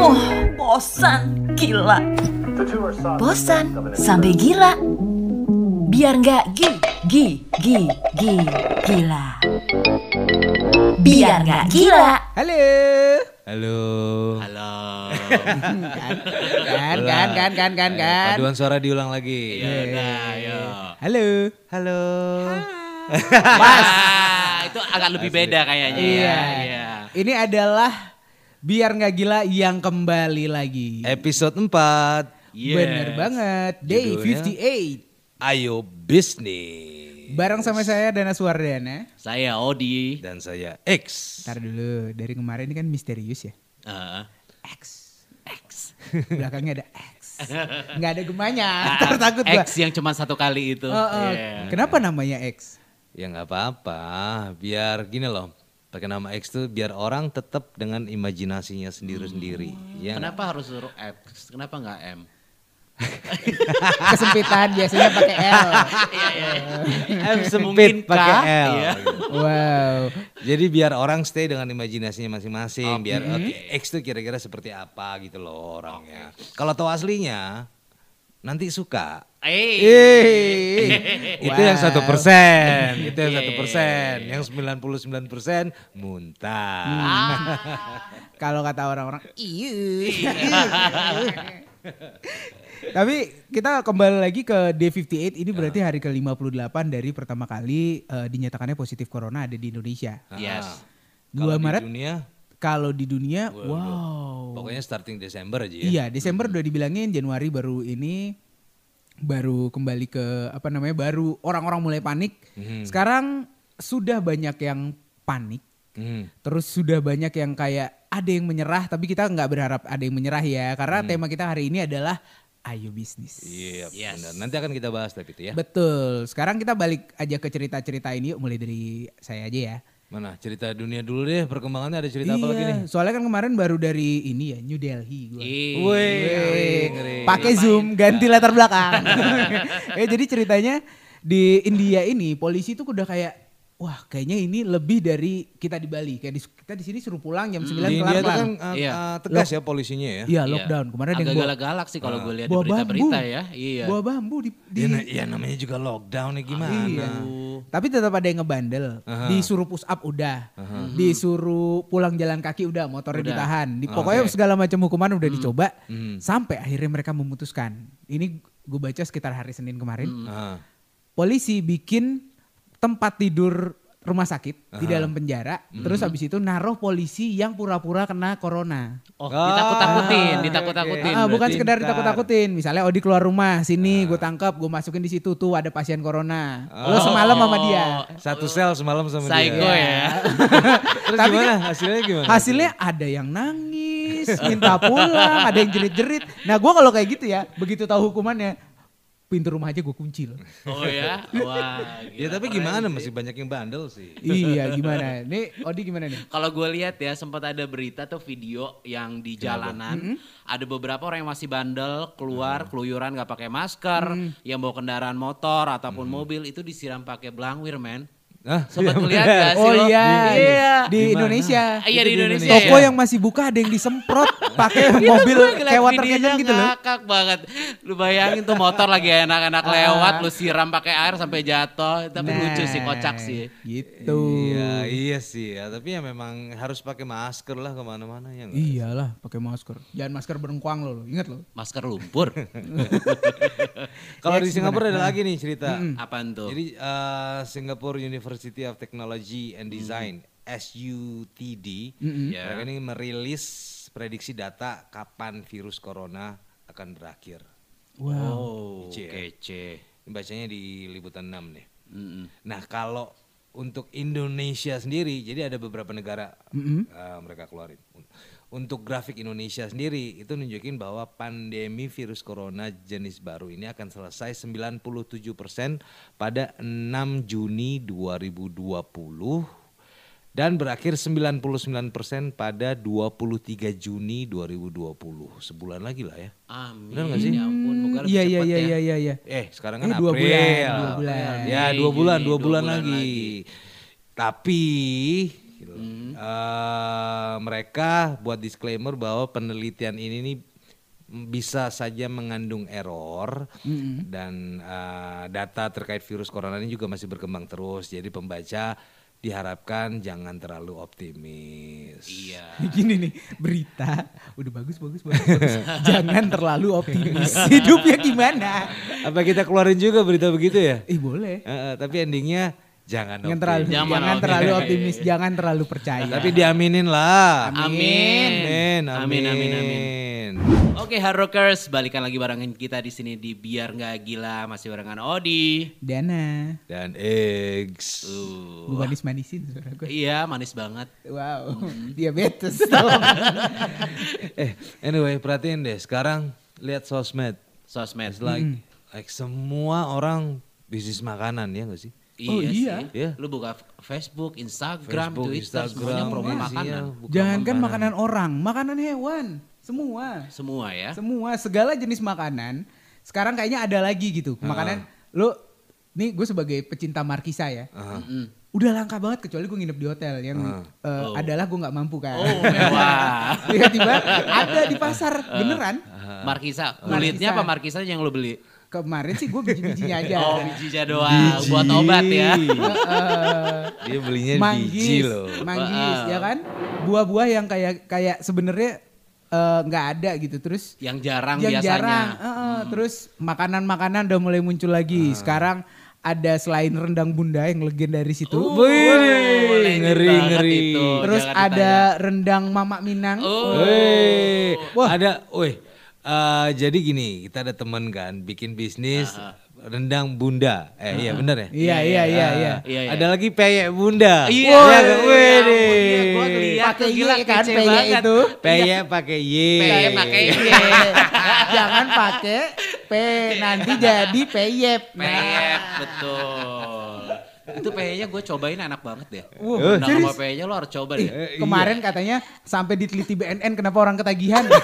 Aduh, bosan, gila. Bosan sampai gila. Biar nggak gi, gi, gi, gi, gila. Biar nggak gila. Halo. Halo. Halo. Kan, kan, kan, kan, kan, kan. Paduan suara diulang lagi. Ya udah, ayo. Halo. Halo. Pas. Ah, itu agak lebih beda kayaknya Iya. ya. Iya. Ini adalah biar nggak gila yang kembali lagi. Episode 4. Yes. Bener banget. Day Judulnya? 58. Ayo bisnis. Bareng sama saya Dana Suwardana. Saya Odi. Dan saya X. Ntar dulu, dari kemarin ini kan misterius ya. Ah, X. X. Belakangnya ada X. Nggak ada gemanya. Ntar takut gua. X yang cuma satu kali itu. Oh, oh. Iya. Kenapa namanya X? Ya nggak apa-apa. Biar gini loh. Pakai nama X tuh biar orang tetap dengan imajinasinya sendiri-sendiri. Ya nggak? Kenapa harus suruh X? Kenapa nggak M? Kesempitan biasanya pakai L. Iya, iya. M Mungkin sempit K, pakai L. iya. Wow. Jadi biar orang stay dengan imajinasinya masing-masing. Biar oke, X tuh kira-kira seperti apa gitu loh orangnya. Kalau tahu aslinya nanti suka. Eh. Itu yang satu persen, itu yang satu persen, yang 99 persen muntah. Kalau kata orang-orang, iya. Tapi kita kembali lagi ke D58 ini berarti hari ke-58 dari pertama kali eh, dinyatakannya positif corona ada di Indonesia. Yes. Kalau 2 di Maret dunia, kalau di dunia wow. pokoknya starting Desember aja ya. Iya, Desember udah dibilangin, Januari baru ini baru kembali ke apa namanya? baru orang-orang mulai panik. Mhm. Sekarang sudah banyak yang panik. Hmm. Terus sudah banyak yang kayak ada yang menyerah, tapi kita nggak berharap ada yang menyerah ya, karena tema kita hari ini adalah ayo bisnis. Iya, Yes. benar. Nanti akan kita bahas tapi itu ya. Betul. Sekarang kita balik aja ke cerita-cerita ini, yuk mulai dari saya aja ya. Mana cerita dunia dulu deh, perkembangannya ada cerita apa lagi nih? soalnya kan kemarin baru dari ini ya, New Delhi. Wih, ngeri. pakai zoom ganti latar belakang. eh jadi ceritanya di India ini polisi tuh udah kayak wah kayaknya ini lebih dari kita di Bali. Kayak di, kita di sini suruh pulang jam 9 Di kelar India tuh kelar. kan uh, Iya. uh, tegas ya polisinya ya. Iya lockdown. Kemarin ada yang galak-galak sih kalau gue lihat di berita-berita ya. Iya. Bawa bambu di, di Ya, ya namanya juga lockdown ya gimana? Iya. Tapi tetap ada yang ngebandel. Aha. Disuruh push up udah. Disuruh pulang jalan kaki udah, motornya Udah. ditahan. Di, pokoknya segala macam hukuman udah dicoba. Hmm. Sampai akhirnya mereka memutuskan. Ini gue baca sekitar hari Senin kemarin. Ah. Polisi bikin tempat tidur rumah sakit di dalam penjara. Terus habis itu naruh polisi yang pura-pura kena corona. Oh, ditakut-takutin, Ah, ditakut-takutin. Ah, bukan sekedar ditakut-takutin. Misalnya Odi keluar rumah, sini gue tangkap, gue masukin di situ tuh ada pasien corona. Lo semalam sama dia. Satu sel semalam sama Psycho dia. ya. Terus Tapi gimana? Hasilnya gimana? Hasilnya ada yang nangis, minta pulang, ada yang jerit-jerit. Nah gue kalau kayak gitu ya, begitu tahu hukumannya, pintu rumah aja gue kunci loh. Oh ya. Wah. Ya gila, tapi keren gimana sih. masih banyak yang bandel sih. iya gimana? Nih Odi gimana nih? Kalau gue lihat ya sempat ada berita tuh video yang di jalanan ada beberapa orang yang masih bandel keluar keluyuran nggak pakai masker, yang bawa kendaraan motor ataupun mobil itu disiram pakai blangwir men. Hah? Sempat melihat gak sih Oh lo? iya, Iya. di Di mana? Indonesia. Iya di Indonesia. Toko ya. yang masih buka ada yang disemprot pakai mobil kayak water cannon gitu loh. Ngakak banget. Lu bayangin tuh motor lagi enak-enak Ah. lewat, lu siram pakai air sampai jatuh. Tapi lucu sih, kocak sih. Gitu. Iya, iya sih ya. Tapi ya memang harus pakai masker lah ke mana-mana ya? Iyalah, pakai masker. Jangan masker berengkuang lo, lo. ingat lo. Masker lumpur. Kalau Ya, di Singapura ada lagi nih cerita. Apaan tuh? Jadi uh, Singapore University of Technology and Design SUTD, Ya. mereka ini merilis prediksi data kapan virus corona akan berakhir. Oh, Kece ya. kece. Ini bacanya di liputan 6 nih. Mm-mm. Nah kalau untuk Indonesia sendiri, jadi ada beberapa negara uh, mereka keluarin. Untuk grafik Indonesia sendiri itu nunjukin bahwa pandemi virus corona jenis baru ini akan selesai 97% pada 6 Juni 2020 dan berakhir 99% pada 23 Juni 2020. Sebulan lagi lah ya. Amin. Benar nggak sih? Ya ampun, moga Iya iya iya ya. iya iya iya. Eh sekarang kan Eh, dua April. bulan, dua bulan. Ya dua bulan, dua dua bulan bulan lagi. lagi. Tapi Eh, mereka buat disclaimer bahwa penelitian ini nih bisa saja mengandung error dan eh, data terkait virus corona ini juga masih berkembang terus. Jadi pembaca diharapkan jangan terlalu optimis. Iya. Gini nih, berita udah bagus bagus bagus. bagus. Jangan terlalu optimis. Hidupnya gimana? Apa kita keluarin juga berita begitu ya? Ih boleh. Eh, eh, tapi endingnya jangan Jangan terlalu optimis. Jangan jangan terlalu optimis, jangan terlalu percaya. Tapi diaminin lah. Amin. Amin. Amin, amin, amin. Oke, Hard Rockers, balikan lagi barengan kita di sini di biar nggak gila masih barengan Odi. Dana, Dan eggs. Uh. gue manis manisin suara gue. Iya, manis banget. Wow, diabetes. eh, anyway, perhatiin deh. Sekarang lihat sosmed. Sosmed. It's like, like semua orang bisnis makanan ya gak sih? Iya, Oh, iya. sih. Iya. Lu buka Facebook, Instagram, Facebook, Twitter, Instagram, semuanya promo iya, makanan. iya, bukan Jangankan makanan orang, makanan hewan, semua. Semua ya. Semua segala jenis makanan. Sekarang kayaknya ada lagi gitu. Makanan lu nih gue sebagai pecinta markisa ya. Mm-mm. Udah langka banget kecuali gue nginep di hotel yang eh, Oh. adalah gue nggak mampu kan. Oh, mewah. Tiba-tiba ada di pasar beneran. Markisa, kulitnya Markisa. apa markisa yang lu beli? Kemarin sih gue biji-bijinya aja. Oh, bijinya doang buat obat ya. Heeh. Dia belinya manggis, biji loh. manggis Wow. ya kan? Buah-buah yang kayak kayak sebenarnya eh, nggak ada gitu. Terus Yang jarang yang biasanya. jarang. heeh. Terus makanan-makanan udah mulai muncul lagi. Sekarang ada selain rendang bunda yang legendaris itu. Uh, Wih, ngeri, ngeri. itu, Terus jangan ada rendang Mama Minang. Oh. Wih, Wah. ada, wih. Eh, jadi gini, kita ada temen kan, bikin bisnis rendang bunda. Eh, iya bener ya? Iya, iya, iya, iya. Iya, iya. Ada lagi peyek bunda. Iya, Wah, iya, wih, iya, deh. iya, gua ngeliat Pakai tuh, gila Y kan peyek itu. Peyek pakai Y. Peyek pakai Y. Jangan pakai P nanti jadi peyep. Nah, Peyek, betul. Itu peyeknya gue cobain enak banget deh. Wah, Rendang sama serius? peyeknya lo harus coba deh. Eh, Kemarin katanya sampai diteliti BNN kenapa orang ketagihan.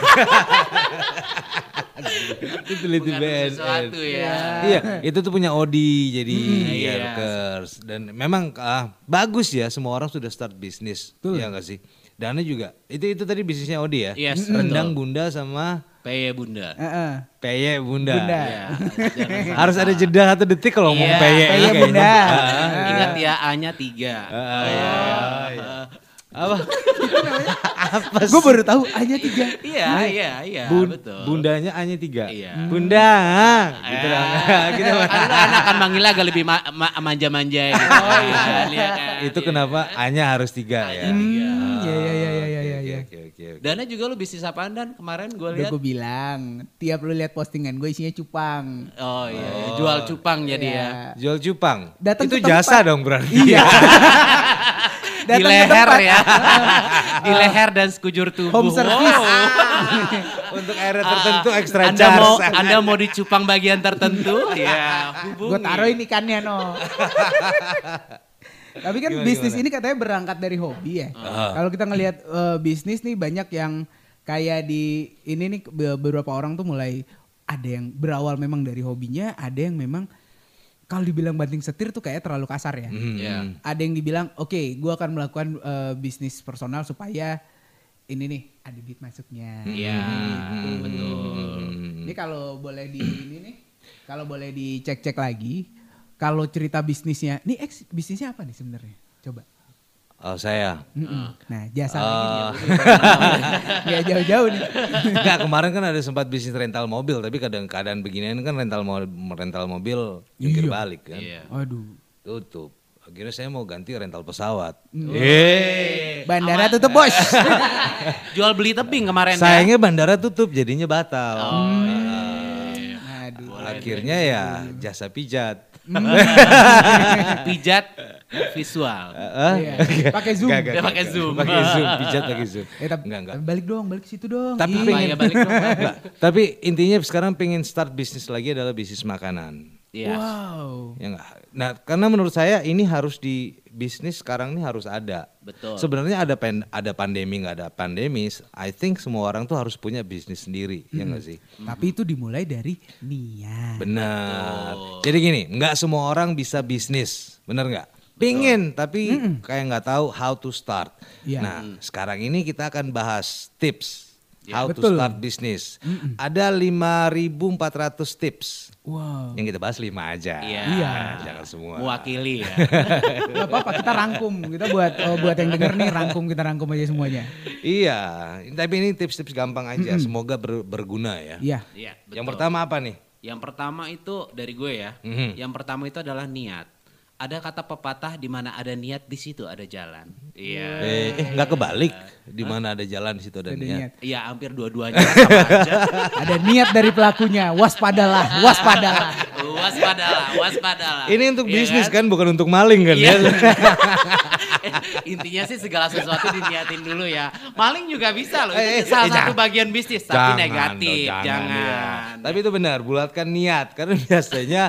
Itu teliti Mengandung BNN. sesuatu ya. Iya, itu tuh punya Odi jadi iya. Yarkers dan memang ah, bagus ya semua orang sudah start bisnis, ya enggak sih? Dana juga. Itu itu tadi bisnisnya Odi ya. Yes, Rendang bunda sama Peyek bunda. Heeh. peyek bunda. Bunda. Iya, jangan Harus ada jeda satu detik kalau ngomong Iya, peyek. peyek kayaknya. bunda. Ah, Ingat ya A-nya tiga. ah, iya, iya. Apa? Apa Gue baru tahu hanya tiga. Iya, iya, iya, Bun- betul. Bundanya hanya tiga. Iya. Bunda. Gitu dong. gitu. Anak kan manggilnya agak lebih ma- ma- manja-manja gitu. Oh iya. kan, Itu iya. kenapa hanya harus tiga ya. Hmm, iya iya iya iya iya iya. Oke, oke, oke. Dana juga lu bisnis apaan dan kemarin gue lihat. gue bilang, tiap lu lihat postingan gue isinya cupang. Oh iya, iya, jual cupang jadi Iya. ya. Jual cupang. Datang itu jasa dong berarti. Iya. Di leher ya. Di leher dan sekujur tubuh. Home service. Untuk area tertentu ekstra anda charge. mau Anda mau dicupang bagian tertentu? ya, hubungi. Gue taruhin ikannya no. Tapi kan Gimana, bisnis gimana? ini katanya berangkat dari hobi ya. Ah. Kalau kita ngelihat eh, bisnis nih banyak yang kayak di ini nih be- beberapa orang tuh mulai ada yang berawal memang dari hobinya, ada yang memang kalau dibilang banting setir tuh kayak terlalu kasar ya. Hmm. Iya. Ada yang dibilang, oke, gua akan melakukan eh, bisnis personal supaya ini nih ada duit masuknya. Iya, Hmm. betul. Ini kalau boleh di ini nih, kalau boleh dicek-cek lagi, kalau cerita bisnisnya, nih ex bisnisnya apa nih sebenarnya? Coba. Oh saya. Mm-mm. Nah jasa Oh. lagi. Nggak jauh-jauh nih. Enggak, kemarin kan ada sempat bisnis rental mobil, tapi kadang keadaan beginian kan rental mo- rental mobil jungkir Iya. balik kan. Iya. Waduh. Tutup. Akhirnya saya mau ganti rental pesawat. Mm. Eh. Bandara tutup bos. Jual beli tebing kemarin ya. Sayangnya bandara tutup jadinya batal. Oh, Ah, Aduh. Akhirnya ya jasa pijat. Pijat visual. Hah? Iya. Pakai Zoom. Nggak, nggak, Dia nggak, pakai. Zoom. Pakai Zoom, pijat pakai Zoom. Eh, tapi, Enggak, enggak. balik dong, balik ke situ dong. Tapi Iya. Pengen- ya balik dong. Enggak, Tapi intinya sekarang pengen start bisnis lagi adalah bisnis makanan. Iya. Wow. Ya enggak. Nah, karena menurut saya ini harus di bisnis sekarang ini harus ada. Betul. Sebenarnya ada pen, ada pandemi nggak ada pandemis, I think semua orang tuh harus punya bisnis sendiri, ya Hmm. enggak sih? Tapi itu dimulai dari niat. Benar. Jadi gini, nggak semua orang bisa bisnis, benar nggak? Pingin tapi kayak nggak tahu how to start. Iya. Nah, sekarang ini kita akan bahas tips how to Betul. start business. Ada 5.400 tips. Wow. Yang kita bahas 5 aja. Iya. Iya. Jangan semua. Mewakili ya. Gak apa-apa kita rangkum. Kita buat oh, buat yang denger nih rangkum kita rangkum aja semuanya. Iya, tapi ini tips-tips gampang aja. Semoga ber- berguna ya. Iya. Iya, Yang betul. pertama apa nih? Yang pertama itu dari gue ya. Mhm. Yang pertama itu adalah niat. Ada kata pepatah di mana ada niat di situ ada jalan. Iya. Eh, eh, nggak kebalik. Di mana ada jalan di situ ada Ada niat. Iya, hampir dua-duanya sama aja. Ada niat dari pelakunya. Waspadalah, waspadalah. waspadalah, waspadalah. Ini untuk Iya bisnis kan? bukan untuk maling kan Iya. ya? Intinya sih segala sesuatu diniatin dulu ya. Maling juga bisa loh. Eh, eh, Itu salah eh, satu jangan. bagian bisnis tapi Jangan negatif. dong, Jangan. iya. Tapi itu benar, bulatkan niat. Karena biasanya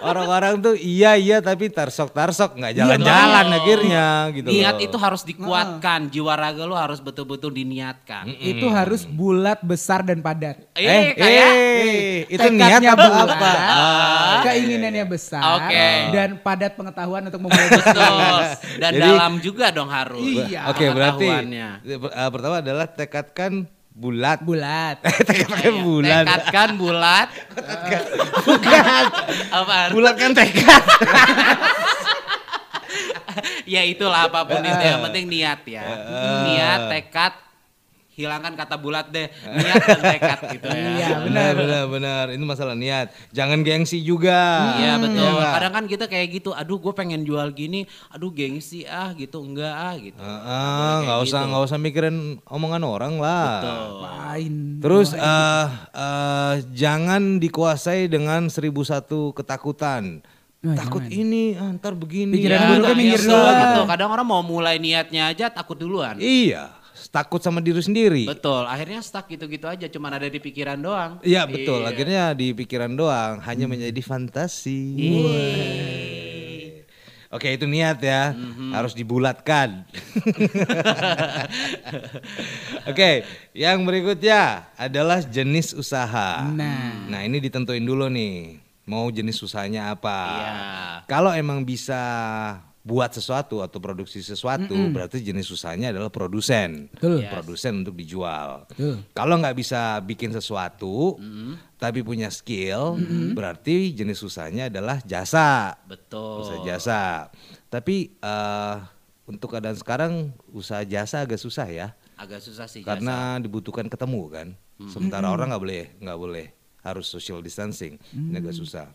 orang-orang tuh iya iya tapi tarsok tarsok nggak jalan-jalan betul. akhirnya gitu. Niat loh. itu harus dikuatkan. Jiwa raga lu harus betul-betul diniatkan. Itu harus bulat, besar dan padat. Eh, kayak eh, itu niat Tekadnya apa bulat, apa? Ah. Keinginannya besar Oke. dan padat pengetahuan untuk memulai betul. Dan Jadi- dalam juga dong harus. Iya. Oke berarti pengetahuannya. eh, pertama adalah tekadkan bulat. bulat. tekadkan Iya, bulat. Tekadkan bulat. Bukan. Apa? Bulatkan tekad. ya itulah apa pun itu yang penting niat ya. Niat, tekad, hilangkan kata bulat deh. Niat dan tekad gitu ya. Iya, benar benar benar. Itu masalah niat. Jangan gengsi juga. Iya betul. Iya nggak? Kadang kan kita kayak gitu. Aduh, gue pengen jual gini. Aduh, gengsi ah gitu. Enggak ah gitu. Heeh, nggak usah nggak usah mikirin omongan orang lah. Lain. Terus eh eh, jangan dikuasai dengan seribu satu ketakutan. Wah, Takut jangan. ini, ah, ntar begini. Pikiran Ah, buruknya nggak minggir dulu. gitu. Kadang orang mau mulai niatnya aja takut duluan. Iya, takut sama diri sendiri. Betul. Akhirnya stuck gitu-gitu aja. Cuman ada di pikiran doang. Iya betul. Iya. Akhirnya di pikiran doang, hanya menjadi fantasi. Oke itu niat ya, Mhm. harus dibulatkan. Oke, yang berikutnya adalah jenis usaha. Nah. Nah ini ditentuin dulu nih, mau jenis usahanya apa. Iya. Kalau emang bisa buat sesuatu atau produksi sesuatu, berarti jenis usahanya adalah produsen. Betul. Yes. Produsen untuk dijual. Betul. Kalau nggak bisa bikin sesuatu, tapi punya skill, berarti jenis usahanya adalah jasa. Betul. Usaha jasa. Tapi eh, untuk keadaan sekarang usaha jasa agak susah ya, Agak susah sih jasa. karena dibutuhkan ketemu kan. Sementara orang nggak boleh nggak boleh harus social distancing, ini agak susah.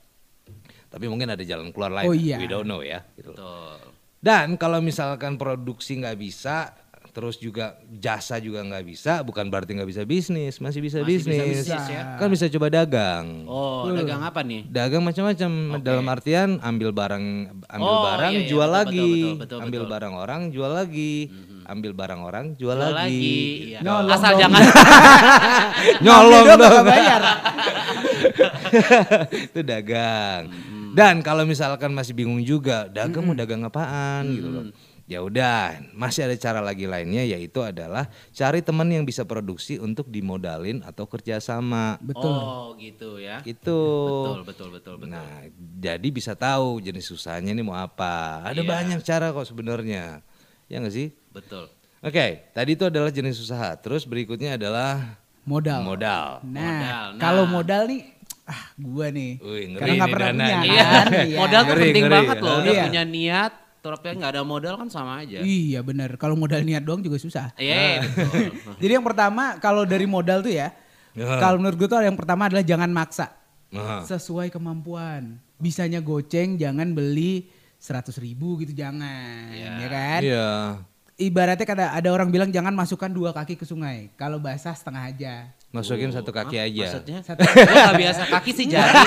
Tapi mungkin ada jalan keluar lain. Oh iya. We don't know ya. gitu. Betul. Dan kalau misalkan produksi nggak bisa, terus juga jasa juga nggak bisa, bukan berarti nggak bisa bisnis, masih bisa Masih bisa bisnis. bisnis ya. Kan bisa coba dagang. Oh, dagang apa nih? Dagang macam-macam dalam artian ambil barang ambil Oh, barang iya, iya, jual betul, lagi, betul, betul, betul, ambil betul. Barang orang jual lagi, ambil barang orang jual, Jual lagi. lagi. Iya. Nyolong Asal dong. jangan Nyolong dong. bayar. itu dagang. Mhm. Dan kalau misalkan masih bingung juga, dagang Mhm. mau dagang apaan gitu loh. Ya udah, masih ada cara lagi lainnya yaitu adalah cari teman yang bisa produksi untuk dimodalin atau kerjasama. Betul. Oh, gitu ya. Gitu. Betul, betul, betul, betul. Nah, jadi bisa tahu jenis usahanya ini mau apa. Ada Iya. banyak cara kok sebenarnya. Ya nggak sih? Betul. Oke, tadi itu adalah jenis usaha. Terus berikutnya adalah Modal. modal. Nah, Modal. Nah. kalau modal nih, ah gua nih. Wih, ngeri Karena nggak pernah Dana punya nih. Iya, kan. Iya. modal tuh Ngeri, penting ngeri. banget loh. Udah Iya. punya niat, tapi nggak ada modal kan sama aja. Iya benar. Kalau modal niat doang juga susah. Iya, betul. Jadi yang pertama kalau dari modal tuh ya, Ya. kalau menurut gue tuh yang pertama adalah jangan maksa. Nah, Sesuai kemampuan. Bisanya goceng, jangan beli 100 ribu gitu jangan, ya kan? Iya. Ibaratnya kada ada orang bilang jangan masukkan dua kaki ke sungai. Kalau basah setengah aja. Masukin satu kaki aja. Maksudnya? Satu- Gue gak biasa kaki sih jadi.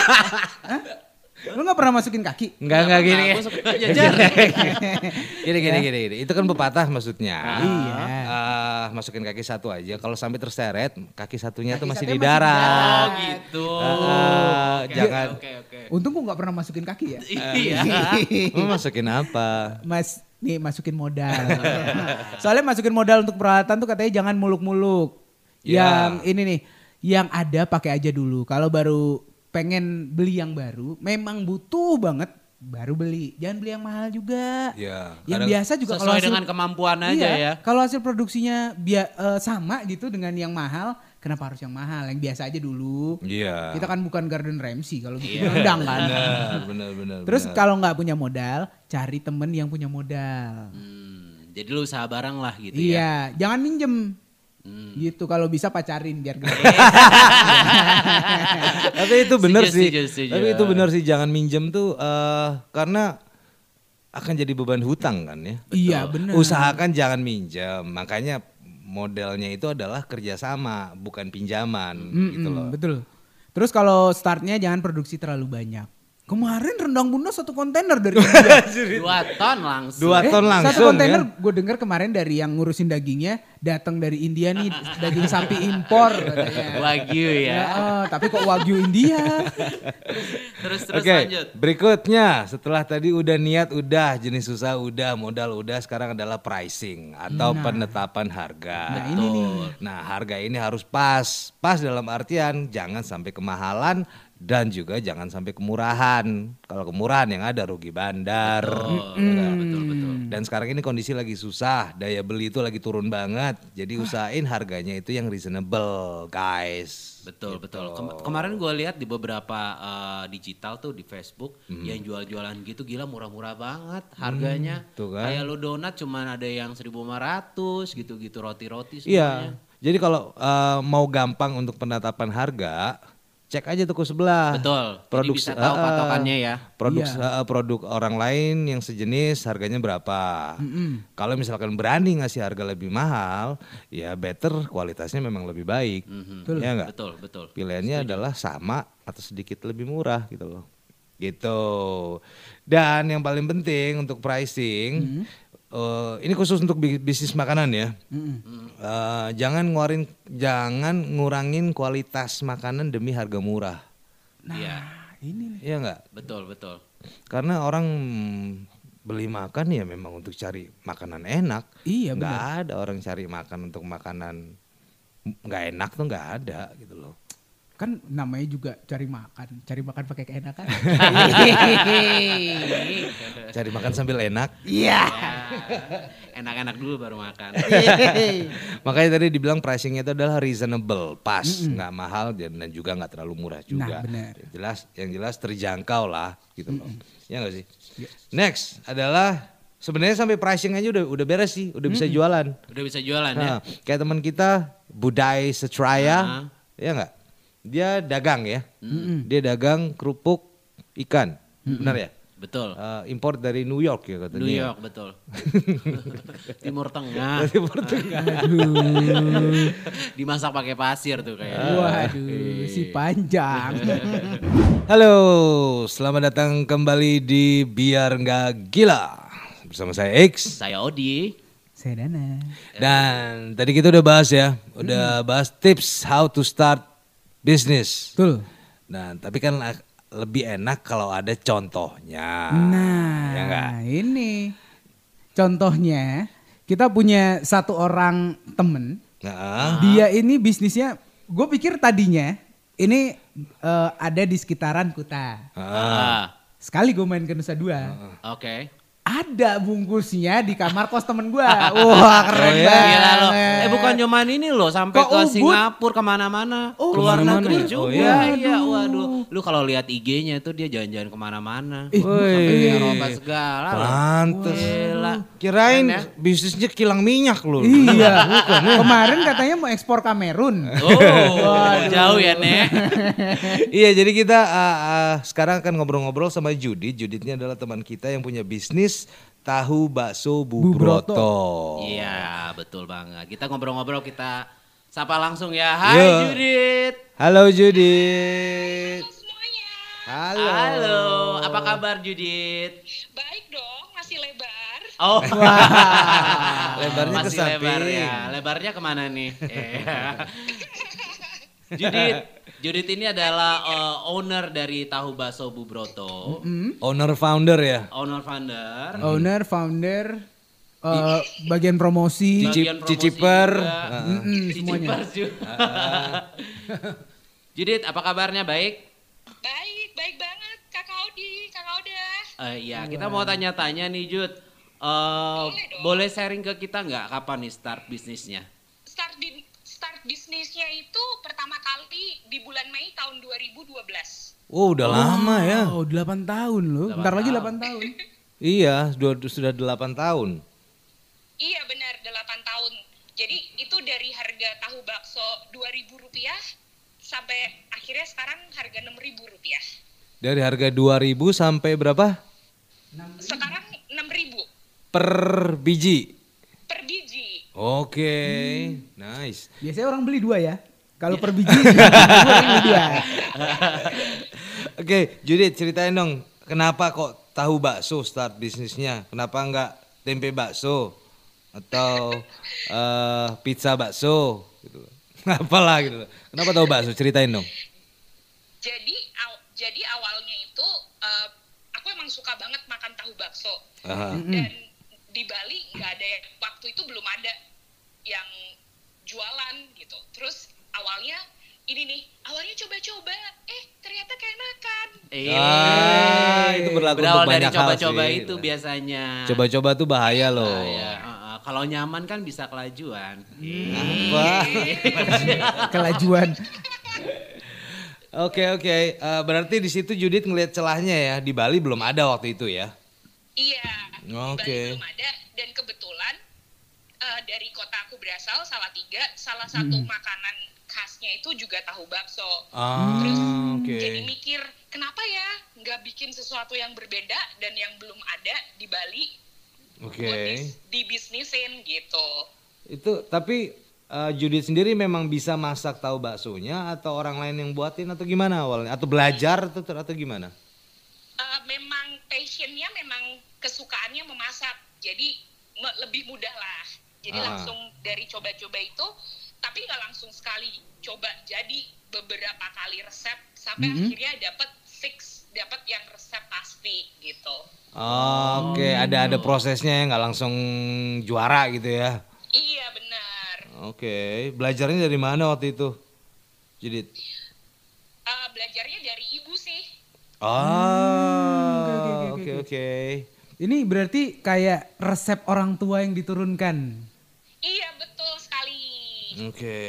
Lu nggak pernah masukin kaki? Enggak enggak gini. Gue jari. Gini gini gini gini. Itu kan pepatah maksudnya. Iya. Ah, masukin kaki satu aja. Kalau sampai terseret, kaki satunya tuh masih di darat. Oh gitu. Ah, Oke, jangan. Oke, oke. Untung gua nggak pernah masukin kaki ya. Iya. Mau masukin apa? Mas, nih masukin modal. Soalnya masukin modal untuk peralatan tuh katanya jangan muluk-muluk. Ya. Yang ini nih, yang ada pakai aja dulu. Kalau baru pengen beli yang baru, memang butuh banget, baru beli. Jangan beli yang mahal juga. Ya, Yang kadang- biasa juga kalau Sesuai hasil- dengan kemampuan aja Iya, ya. Kalau hasil produksinya bia- eh, sama gitu dengan yang mahal, kenapa harus yang mahal? Yang biasa aja dulu. Iya. Kita kan bukan Garden Ramsey kalau gitu Iya. undang kan. Benar, benar, benar. Terus benar. kalau nggak punya modal, cari temen yang punya modal. Hmm, jadi lu usaha barang lah gitu ya. iya, jangan minjem. Hmm. Gitu kalau bisa pacarin biar gratis. Tapi itu benar sih. setuju, setuju. Tapi itu benar sih jangan minjem tuh eh, karena akan jadi beban hutang kan ya. Iya, benar. Usahakan jangan minjem. Makanya modelnya itu adalah kerjasama bukan pinjaman gitu Mm-mm, loh. Betul. Terus kalau startnya jangan produksi terlalu banyak. Kemarin rendang bunda satu kontainer dari India. Dua ton langsung. Dua Eh, ton langsung Satu kontainer ya. gue dengar kemarin dari yang ngurusin dagingnya datang dari India nih daging sapi impor katanya. Wagyu Ya, ya. eh, tapi kok wagyu India? Terus terus Oke, lanjut. berikutnya setelah tadi udah niat udah, jenis usaha udah, modal udah, sekarang adalah pricing atau penetapan harga. Nah, ini nih. Nah, harga ini harus pas. Pas dalam artian jangan sampai kemahalan dan juga jangan sampai kemurahan. Kalau kemurahan yang ada rugi bandar. Betul, betul, betul. Dan sekarang ini kondisi lagi susah, daya beli itu lagi turun banget. Jadi usahain harganya itu yang reasonable, guys. Betul Gitu. betul. Kem- kemarin gue lihat di beberapa eh, digital tuh di Facebook Hmm. yang jual-jualan gitu gila murah-murah banget harganya. tuh kan. Kayak lu donat cuman ada yang 1.500 gitu-gitu roti-roti Iya. semuanya. Jadi kalau eh, mau gampang untuk penetapan harga, cek aja toko sebelah. Betul. Produk Jadi bisa tahu eh, patokannya ya. Produk Iya. eh, produk orang lain yang sejenis harganya berapa. Kalau misalkan berani ngasih harga lebih mahal, ya better kualitasnya memang lebih baik. Mhm. Ya enggak? Betul betul. Pilihannya adalah sama atau sedikit lebih murah gitu loh. Gitu. Dan yang paling penting untuk pricing, eh, ini khusus untuk bi- bisnis makanan ya. Eh, jangan nguarin, jangan ngurangin kualitas makanan demi harga murah. Iya. Ini nih. Iya nggak? Betul betul. Karena orang mm, beli makan ya memang untuk cari makanan enak. Iya, Nggak ada orang cari makan untuk makanan nggak enak tuh nggak ada gitu loh. Kan namanya juga cari makan, cari makan pakai keenakan. Cari makan sambil enak. Iya. Ya, Enak-enak dulu baru makan. Makanya tadi dibilang pricingnya itu adalah reasonable, pas, nggak mahal dan, juga nggak terlalu murah juga. Nah, benar. Yang jelas, yang jelas terjangkau lah, gitu loh. Ya nggak sih. Next adalah sebenarnya sampai pricing aja udah udah beres sih, udah bisa jualan. Udah bisa jualan ya. Nah, kayak teman kita Budai Setraya, Ah. ya nggak? Dia dagang ya, dia dagang kerupuk ikan, benar ya? Betul. Eh, import dari New York ya katanya. New York betul. Timur Tengah. Timur Tengah. Dimasak pakai pasir tuh kayak. Waduh, si panjang. Halo, selamat datang kembali di Biar Nggak Gila bersama saya X. Saya Odi. Saya Dana. Dan tadi kita udah bahas ya, udah bahas tips how to start business. Betul. Nah, tapi kan lebih enak kalau ada contohnya. Nah, ya nggak? ini contohnya kita punya satu orang temen. Nah, Dia ini bisnisnya, gue pikir tadinya ini eh, ada di sekitaran Kuta. Ah, Sekali gue main ke Nusa Dua, Oke. Ada bungkusnya di kamar kos temen gue. Wah keren Oh, iya? banget. Gila. Eh bukan cuman ini loh, sampai Ke ke Ubud? Singapura ke mana-mana, Oh, keluar ke mana-mana negeri ya? juga. Oh, iya? iya, waduh. Lu kalau lihat IG-nya itu dia jalan-jalan ke mana-mana. Ih, Sampai ke Eropa segala. pantes. Gila. Kirain Keren ya? bisnisnya kilang minyak loh. Iya, kemarin katanya mau ekspor Kamerun. Oh, jauh ya, Nek. iya, jadi kita uh, uh, sekarang akan ngobrol-ngobrol sama Judit. Juditnya adalah teman kita yang punya bisnis tahu bakso Bu Bu Broto. Broto. Iya, betul banget. Kita ngobrol-ngobrol, kita sapa langsung ya. Hai Yo. Judit. Halo Judit. semuanya. Halo. Halo, apa kabar Judit? Baik dong, masih lebar. Oh, Lebarnya ke masih samping. lebar ya. Lebarnya ke mana nih? Iya. Judit, Judit ini adalah uh, owner dari Tahu Baso Bu Broto, Owner founder ya. owner founder. Owner, founder, eh, bagian promosi. Bagian promosi ciciper. juga. Mm-mm, Ciciper juga. Judit, apa kabarnya? Baik? Baik, baik banget. Kakak Odi, Kakak Oda. Eh, iya, kita mau tanya-tanya nih Jud. Eh, boleh sharing ke kita nggak kapan nih start bisnisnya? Start di bisnisnya itu pertama kali di bulan Mei tahun 2012. Oh udah lama ya. Oh, 8 tahun loh. Bentar lagi 8 tahun. Iya, sudah sudah 8 tahun. Iya benar 8 tahun. Jadi itu dari harga tahu bakso 2000 rupiah sampai akhirnya sekarang harga 6000 rupiah. Dari harga 2000 sampai berapa? Sekarang 6000 Per biji. per biji. Oke, nice. Biasanya orang beli dua ya. Kalau per biji, orang beli dua. Oke, Judit ceritain dong, kenapa kok tahu bakso start bisnisnya? Kenapa enggak tempe bakso atau eh, pizza bakso? Gitu. Apalah gitu. Kenapa tahu bakso? Ceritain dong. Jadi aw- jadi awalnya itu eh, aku emang suka banget makan tahu bakso. Aha. Dan di Bali nggak ada yang- waktu itu belum ada yang jualan gitu. Terus awalnya ini nih, awalnya coba-coba, eh ternyata keenakan. Iya. Ah, itu berlaku Berawal untuk dari coba-coba sih. itu biasanya. Coba-coba tuh bahaya loh. Ah, ya. Kalau nyaman kan bisa kelajuan. Apa? Kelajuan. Oke oke, Eh, berarti di situ Judit ngelihat celahnya ya. Di Bali belum ada waktu itu ya. Iya, di Bali Oke. belum ada. Dan kebetulan eh, dari kota aku berasal, Salatiga, salah satu makanan khasnya itu juga tahu bakso. Ah, Terus oke. jadi mikir, kenapa ya nggak bikin sesuatu yang berbeda dan yang belum ada di Bali Oke. buat dis- dibisnisin gitu. Itu tapi Judit sendiri memang bisa masak tahu baksonya atau orang lain yang buatin atau gimana awalnya? Atau belajar atau atau gimana? Eh, memang passionnya memang kesukaannya memasak, jadi me- lebih mudah lah. Jadi Ah. langsung dari coba-coba itu, tapi nggak langsung sekali coba jadi beberapa kali resep sampai akhirnya dapat fix, dapat yang resep pasti gitu. Oke, ada ada prosesnya ya nggak langsung juara gitu ya. Iya benar. Oke, belajarnya dari mana waktu itu? Judit. Eh, belajarnya dari ibu sih. Oh, oke oke. Ini berarti kayak resep orang tua yang diturunkan. Iya betul sekali. Oke.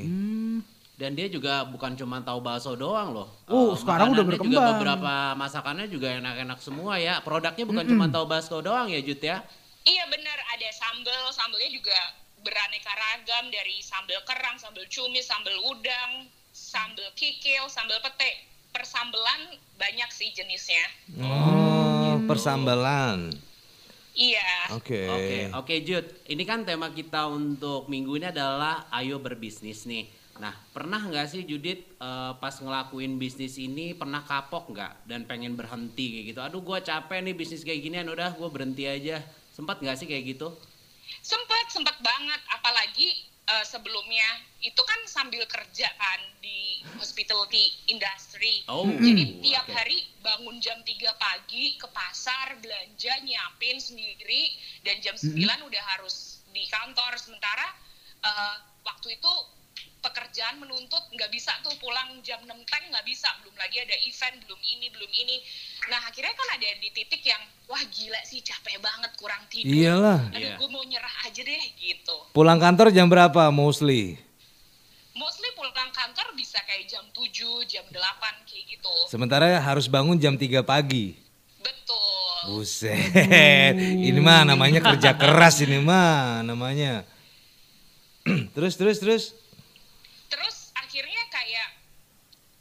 Hmm. Dan dia juga bukan cuma tahu bakso doang loh. Oh, Eh, sekarang udah makanannya Juga berkembang. beberapa masakannya juga enak-enak semua ya. Produknya bukan cuma tahu bakso doang ya Jut ya. Iya benar ada sambal, sambalnya juga beraneka ragam dari sambal kerang, sambal cumi, sambal udang, sambal kikil, sambal pete. Persambelan banyak sih jenisnya. Oh, persambalan. Iya. Oke. Oke, oke Jud. Ini kan tema kita untuk minggu ini adalah ayo berbisnis nih. Nah, pernah nggak sih Judit eh, pas ngelakuin bisnis ini pernah kapok nggak dan pengen berhenti kayak gitu? Aduh, gua capek nih bisnis kayak ginian, udah gua berhenti aja. Sempat nggak sih kayak gitu? Sempet, sempet banget. Apalagi eh, sebelumnya itu kan sambil kerja kan di hospitality industry. Oh, Jadi tiap oke. hari bangun jam 3 pagi ke pasar belanja nyiapin sendiri dan jam 9 udah harus di kantor sementara eh, waktu itu pekerjaan menuntut nggak bisa tuh pulang jam 6 teng nggak bisa belum lagi ada event belum ini belum ini nah akhirnya kan ada di titik yang wah gila sih capek banget kurang tidur Iyalah. aduh Iya. gue mau nyerah aja deh gitu Pulang kantor jam berapa mostly? mostly pulang kantor bisa kayak jam 7 jam 8 kayak gitu Sementara harus bangun jam 3 pagi. betul Buset. Ini mah namanya kerja keras ini mah namanya. terus terus terus. terus akhirnya kayak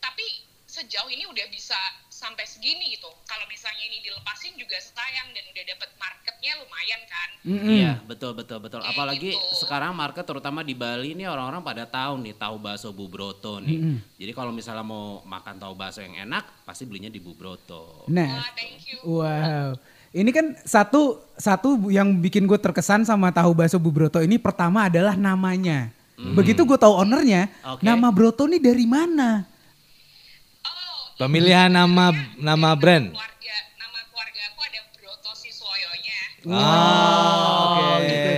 tapi sejauh ini udah bisa sampai segini gitu juga sayang dan udah dapet marketnya lumayan kan Iya, betul betul betul. Kayak Apalagi gitu. sekarang market terutama di Bali nih orang-orang pada tahu nih tahu bakso Bu Broto nih. Jadi kalau misalnya mau makan tahu bakso yang enak, pasti belinya di Bu Broto. Nah, wah thank you wow. Ini kan satu satu yang bikin gue terkesan sama tahu bakso Bu Broto ini pertama adalah namanya. Begitu gue tahu ownernya, Oke. nama Broto nih dari mana? oh Pemilihan nama nama brand. keluarga Oh, oke. gitu.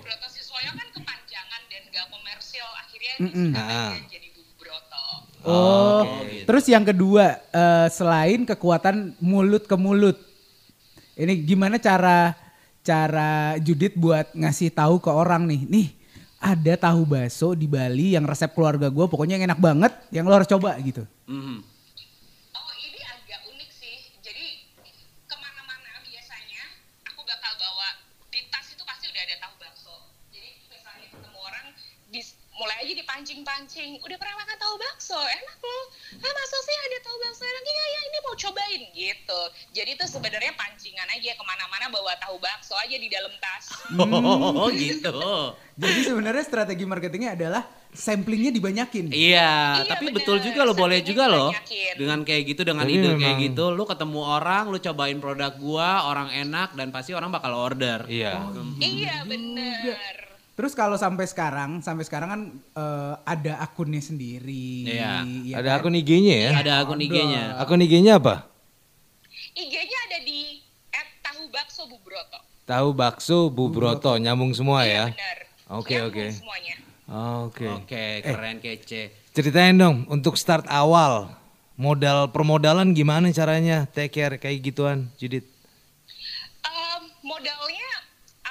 Broto Siswoyo kan kepanjangan dan gak komersil akhirnya Mm-mm. disingkat Ah. jadi Bu Broto Oh, Oke, gitu. terus yang kedua eh, selain kekuatan mulut ke mulut, Ini gimana cara cara Judit buat ngasih tahu ke orang nih, nih ada tahu bakso di Bali yang resep keluarga gue pokoknya yang enak banget, yang lo harus coba gitu. Mhm. Oh ini agak unik sih. Jadi ke mana-mana biasanya aku bakal bawa di tas itu pasti udah ada tahu bakso. Jadi misalnya ketemu orang bis, mulai aja dipancing-pancing. Udah pernah makan tahu bakso? Enak loh. Ah masa sih ada tahu bakso enak? Iya ya ini mau cobain gitu. Jadi itu sebenarnya pancingan aja ke mana-mana bawa tahu bakso aja di dalam tas. Oh gitu. Jadi sebenarnya strategi marketingnya adalah samplingnya dibanyakin. Iya, Iya, tapi bener. betul juga lo boleh juga loh. dibanyakin. Dengan kayak gitu, dengan ide kayak gitu, lu ketemu orang, lu cobain produk gua, orang enak dan pasti orang bakal order. Iya. iya bener. Terus kalau sampai sekarang, sampai sekarang kan eh, ada akunnya sendiri. Iya. ya Ada kan? akun IG-nya ya? Ada akun IG-nya. Akun IG-nya apa? IG-nya ada di tahu bakso Bu Broto. Tahu bakso Bu Broto, nyambung semua Iya ya. benar. Oke, Nyambung oke. Semuanya. Oke. Oke, keren kece. Ceritain dong untuk start awal modal permodalan gimana caranya take care kayak gituan Judit? Em, modalnya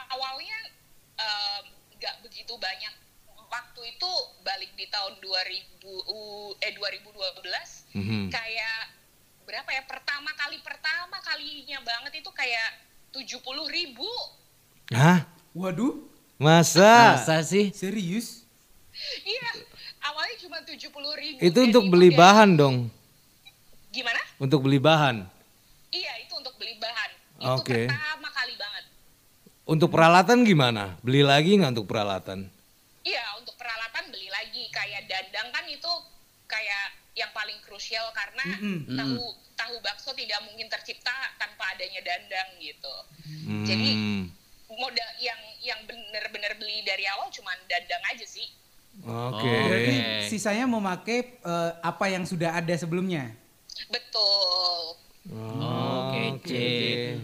awalnya em, nggak begitu banyak. Waktu itu balik di tahun 2000 u- eh 2012 Mhm. kayak berapa ya pertama kali pertama kalinya banget itu kayak 70 ribu Hah? Waduh, Masa? Masa sih? serius? iya awalnya cuma 70 ribu Itu untuk beli dari- bahan dong. gimana Untuk beli bahan. iya itu untuk beli bahan itu Oke. pertama kali banget Untuk peralatan gimana? Beli lagi nggak untuk peralatan? Paling krusial karena tahu tahu bakso tidak mungkin tercipta tanpa adanya dandang gitu. Jadi Hmm. modal yang yang bener-bener beli dari awal cuman dandang aja sih. Oke. Berarti Oke. sisanya memakai eh, apa yang sudah ada sebelumnya. Betul. Oh, oke.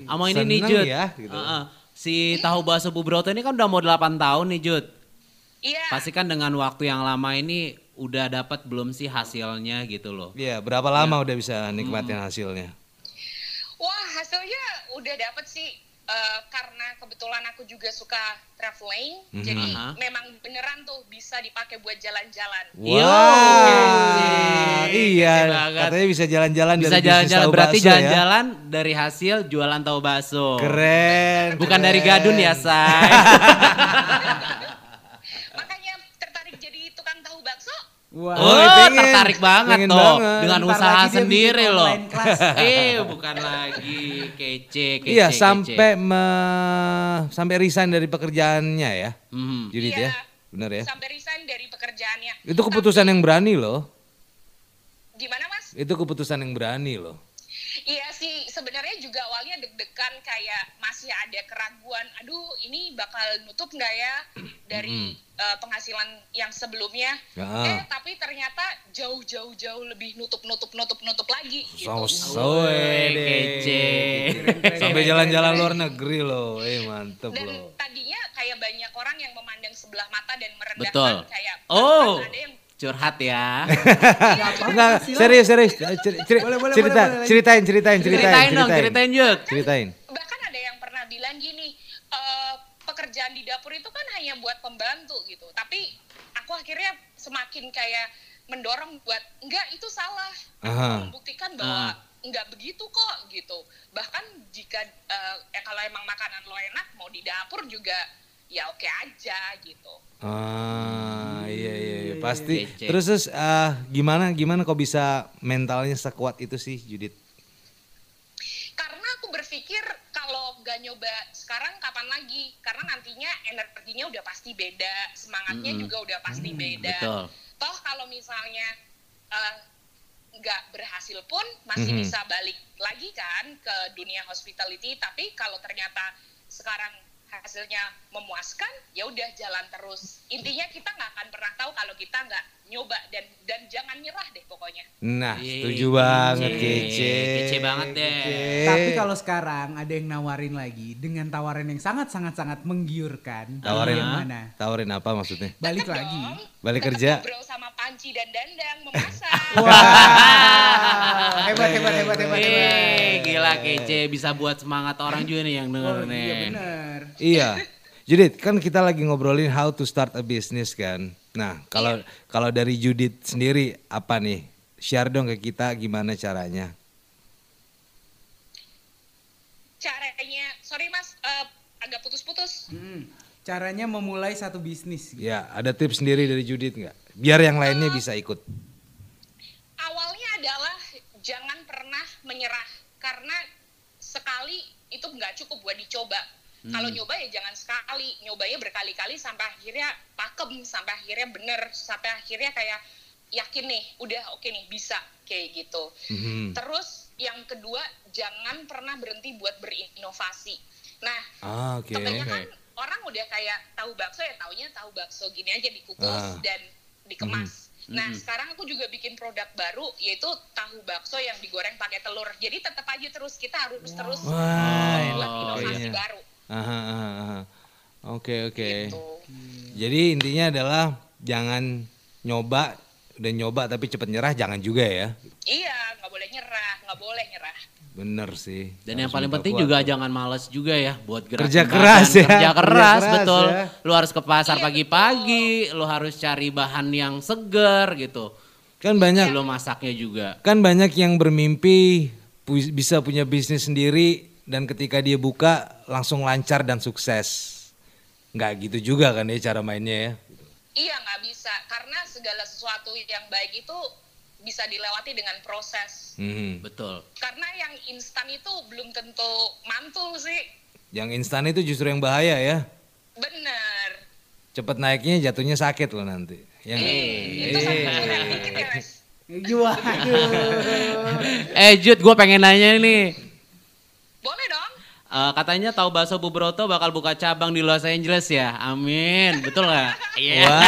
Sama ini nih Jud. ya, gitu. Heeh. Si tahu bakso Bu Broto ini kan udah mau 8 tahun nih Jud. Iya. Pasti kan dengan waktu yang lama ini udah dapat belum sih hasilnya gitu loh. Iya, berapa lama udah bisa nikmatin hasilnya? Wah, hasilnya udah dapet sih Eh, karena kebetulan aku juga suka traveling. Jadi Aha. memang beneran tuh bisa dipakai buat jalan-jalan. Yo, Wah, kece, iya. banget. Katanya bisa jalan-jalan Bisa dari jalan-jalan berarti ya. jalan-jalan dari hasil jualan tahu bakso. Keren. Bukan dari keren. gadun ya, Say. Wah. Oh, pengen. tertarik banget Pengen tuh banget. dengan Bentar usaha sendiri loh. eh, bukan lagi kece, kece. Iya, kece. sampai me- sampai resign dari pekerjaannya ya. Mhm. Judit Iya. ya. Benar ya. Sampai resign dari pekerjaannya. Itu keputusan Tapi- yang berani loh. Gimana mas? Itu keputusan yang berani loh. Iya sih, sebenarnya juga awalnya deg-degan kayak masih ada keraguan. Aduh, ini bakal nutup nggak ya dari eh, penghasilan yang sebelumnya? Ya. Eh, tapi ternyata jauh-jauh-jauh lebih nutup-nutup-nutup-nutup lagi. Gitu. So, kece. Sampai jalan-jalan luar negeri loh. Eh, mantep Dan loh. tadinya kayak banyak orang yang memandang sebelah mata dan merendahkan Betul. kayak Oh, ada yang curhat ya. Enggak, serius, serius. Ceri- Boleh, boleh, cerita, boleh, boleh. ceritain, ceritain, ceritain, Ceritain dong, ceritain. Ceritain. Bilang gini "Eh, pekerjaan di dapur itu kan hanya buat pembantu gitu tapi aku akhirnya semakin kayak mendorong buat enggak itu salah Aha. membuktikan bahwa Ah. enggak begitu kok gitu bahkan jika eh, ya kalau emang makanan lo enak mau di dapur juga ya oke aja gitu Ah, iya iya iya, pasti. Kece. Terus terus ah, gimana gimana kok bisa mentalnya sekuat itu sih, Judit? karena aku berpikir nggak nyoba sekarang kapan lagi karena nantinya energinya udah pasti beda semangatnya juga udah pasti beda betul. toh kalau misalnya eh, nggak berhasil pun masih Mhm. bisa balik lagi kan ke dunia hospitality tapi kalau ternyata sekarang hasilnya memuaskan ya udah jalan terus intinya kita nggak akan pernah tahu kalau kita nggak nyoba dan dan jangan nyerah deh pokoknya Nah, Ih, setuju banget kece. kece. Kece banget deh. Kece. Tapi kalau sekarang ada yang nawarin lagi dengan tawaran yang sangat sangat sangat menggiurkan. tawarin yang mana? Tawarin apa maksudnya? Balik Tetep lagi. dong, Balik kerja. ngobrol sama Panci dan Dandang memasak Wah, hebat hebat, hebat, hebat, hebat, gila kece bisa buat semangat orang juga nih yang denger Oh, nih. iya benar. Iya. Judit, kan kita lagi ngobrolin how to start a business kan. Nah, kalau kalau dari Judit sendiri apa nih? Share dong ke kita gimana caranya. Caranya, sorry mas, eh, agak putus-putus. Mm. Caranya memulai satu bisnis. gitu. Ya, ada tips sendiri dari Judit nggak? Biar yang lainnya bisa ikut. Awalnya adalah jangan pernah menyerah karena sekali itu nggak cukup buat dicoba. Kalau nyoba ya jangan sekali, nyobanya berkali-kali sampai akhirnya pakem, sampai akhirnya bener, sampai akhirnya kayak yakin nih, udah oke nih bisa kayak gitu. Mhm. Terus yang kedua jangan pernah berhenti buat berinovasi. Nah, Ah, oke. kebanyakan orang udah kayak tahu bakso ya taunya tahu bakso gini aja dikukus Ah. dan dikemas. Nah sekarang aku juga bikin produk baru yaitu tahu bakso yang digoreng pakai telur. Jadi tetap aja terus kita harus terus Wah, buat inovasi kayaknya. baru. Aha, aha, aha. Oke, oke. Gitu. Jadi intinya adalah jangan nyoba udah nyoba tapi cepet nyerah jangan juga ya. Iya, nggak boleh nyerah, nggak boleh nyerah. Bener sih. Dan yang paling penting kuat juga jangan males juga ya buat gerak Kerja badan, keras ya, Kerja kerja keras, keras betul. ya. Lu harus ke pasar Iya, pagi-pagi, lu harus cari bahan yang seger gitu. Kan banyak Belum masaknya juga. kan banyak yang bermimpi pu- bisa punya bisnis sendiri dan ketika dia buka langsung lancar dan sukses. Nggak gitu juga kan ya cara mainnya ya. Iya nggak bisa karena segala sesuatu yang baik itu bisa dilewati dengan proses. Mhm. Betul. Karena yang instan itu belum tentu mantul sih. Yang instan itu justru yang bahaya ya. Bener. Cepet naiknya jatuhnya sakit loh nanti. Ya nggak? Itu dikit ya mas. Waduh. Eh Jud, gue pengen nanya nih. Boleh dong. Eh, katanya tahu bakso Bu Broto bakal buka cabang di Los Angeles ya. Amin. Betul nggak? Iya. Wow.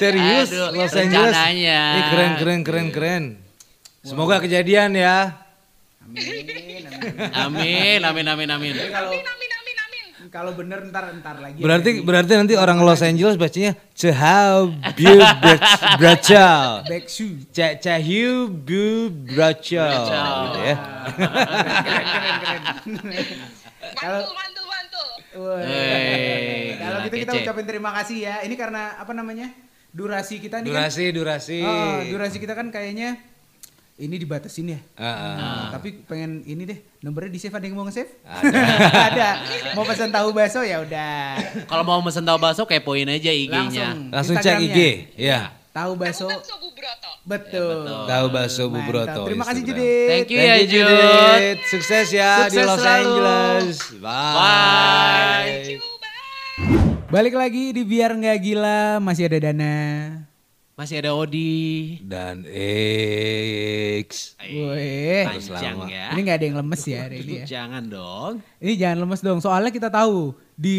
Serius Aduh, Los Angeles. rencananya. Ini keren keren keren keren. Semoga kejadian ya. Amin, amin, amin, amin. Kalau Amin, amin, amin, amin. Kalau bener ntar ntar lagi. Berarti di berarti nanti orang Los Angeles bacanya Cehaw Bu Brachal. shoe. Cahiu Bu Brachal gitu ya. Kalau- Mantul, mantul, mantul. Wah. Wey, Kalau gitu kita ucapin terima kasih ya. Ini karena apa namanya? Durasi kita nih Durasi durasi. kan. Oh, durasi kita kan kayaknya ini dibatasin ya. Ah, ah. Nah, tapi pengen ini deh, nomornya di save ada yang mau nge-save? Ada. ada. Mau pesan tahu bakso ya udah. Kalau mau mesen tahu bakso kepoin aja IG-nya. Langsung. Langsung cek IG ya. Tahu Tahu bakso. bakso Bu Broto. Betul. betul. Tahu bakso Bu Mantap. Broto. Terima kasih. Judit. Thank you Thank ya. Judit. Sukses ya di Sukses Los selalu. Angeles. Bye. Bye. Coba. Balik lagi di biar nggak gila masih ada dana. Masih ada Odi. Dan X. Woi. Panjang ya. Ini nggak ada yang lemes ya hari ini ya. Jangan dong. Ini jangan lemes dong. Soalnya kita tahu di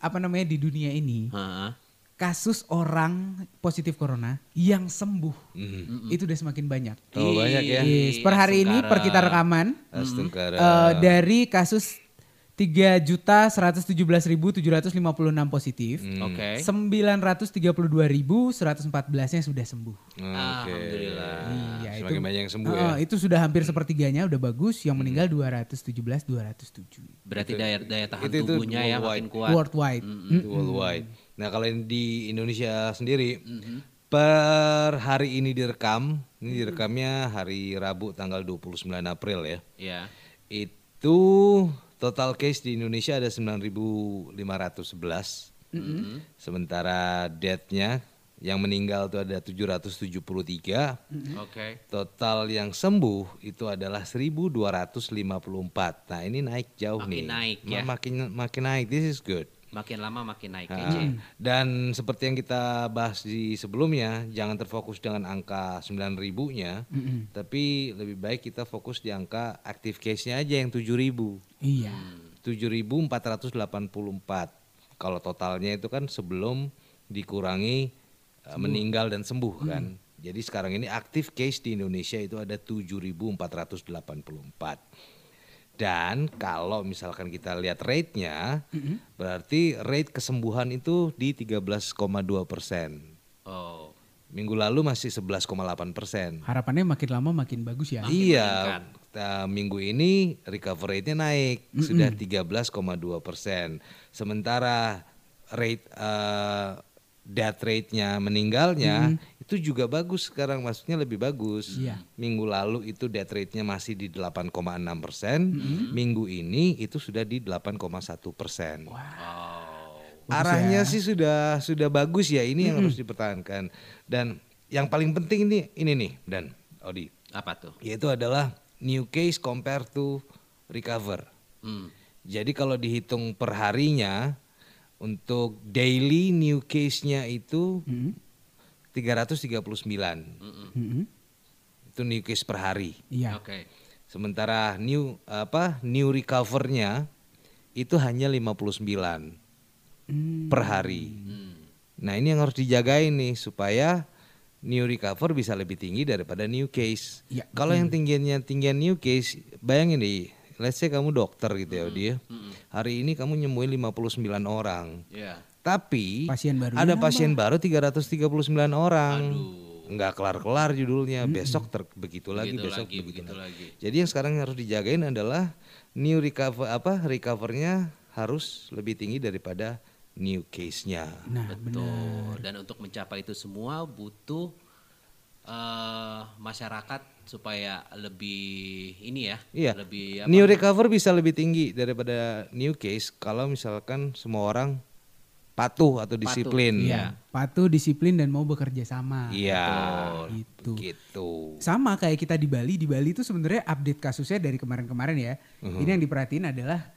apa namanya di dunia ini Heeh. kasus orang positif corona yang sembuh Mhm. itu udah semakin banyak. Oh, banyak ya. Yes, per hari ini per kita rekaman eh, dari kasus 3 juta 117.756 positif. Hmm. Oke. 932.114-nya sudah sembuh. Oke. Alhamdulillah. Iya, Semakin banyak yang sembuh ya. itu sudah hampir sepertiganya udah bagus, yang meninggal 217 207. Berarti daya daya tahan itu- itu tubuhnya ya worldwide. makin kuat. Worldwide. Itu worldwide. Nah kalau yang di Indonesia sendiri per hari ini direkam, ini direkamnya hari Rabu tanggal 29 April ya. Iya. Itu total case di Indonesia ada 9.511. Sementara death-nya yang meninggal itu ada 773. Oke. Total yang sembuh itu adalah 1254. Nah, ini naik jauh Makin nih. naik Ma- ya. Makin makin naik. This is good. Makin lama makin naik Ah, kece. Dan seperti yang kita bahas di sebelumnya, jangan terfokus dengan angka 9 ribunya, tapi lebih baik kita fokus di angka active case-nya aja yang 7 ribu. Iya. 7.484. Kalau totalnya itu kan sebelum dikurangi uh, meninggal dan sembuh kan. Jadi sekarang ini active case di Indonesia itu ada 7.484. Dan kalau misalkan kita lihat rate-nya, berarti rate kesembuhan itu di 13,2 persen. Oh. Minggu lalu masih 11,8 persen. Harapannya makin lama makin bagus ya. Iya, ta- minggu ini recovery rate-nya naik sudah 13,2 persen. Sementara rate eh, death rate-nya meninggalnya itu juga bagus sekarang, maksudnya lebih bagus. Iya. Minggu lalu itu death rate-nya masih di 8,6 persen, minggu ini itu sudah di 8,1 persen. Arahnya sih sudah sudah bagus ya, ini yang harus dipertahankan. Dan yang paling penting ini ini nih dan Odi Apa tuh? yaitu adalah new case compare to recover. Hmm. Jadi kalau dihitung per harinya untuk daily new case-nya itu 339. Mm-mm. Itu new case per hari. Iya. Oke. Sementara new apa new recover-nya itu hanya 59 Hmm. per hari. Hmm. Nah, ini yang harus dijagain nih supaya new recover bisa lebih tinggi daripada new case. Iya, Kalau yang tinggiannya tinggian new case, bayangin deh, let's say kamu dokter gitu ya dia. Hari ini kamu nyembuhin 59 orang. Ya. Tapi Pasien barunya ada pasien baru 339 orang. Aduh. Nggak kelar-kelar judulnya. Besok ter- begitu lagi, Begitu besok lagi, begitu begitu lagi. lagi. Jadi yang sekarang harus dijagain adalah new recover apa recovernya harus lebih tinggi daripada new case-nya. Nah, Betul. Dan untuk mencapai itu semua butuh eh, masyarakat supaya lebih ini ya, Iya. lebih apa? New recover bisa lebih tinggi daripada new case kalau misalkan semua orang patuh atau disiplin. Iya. Patuh, disiplin dan mau bekerja sama. Iya. Gitu. Gitu. Sama kayak kita di Bali, di Bali itu sebenarnya update kasusnya dari kemarin-kemarin ya. Mhm. Ini yang diperhatiin adalah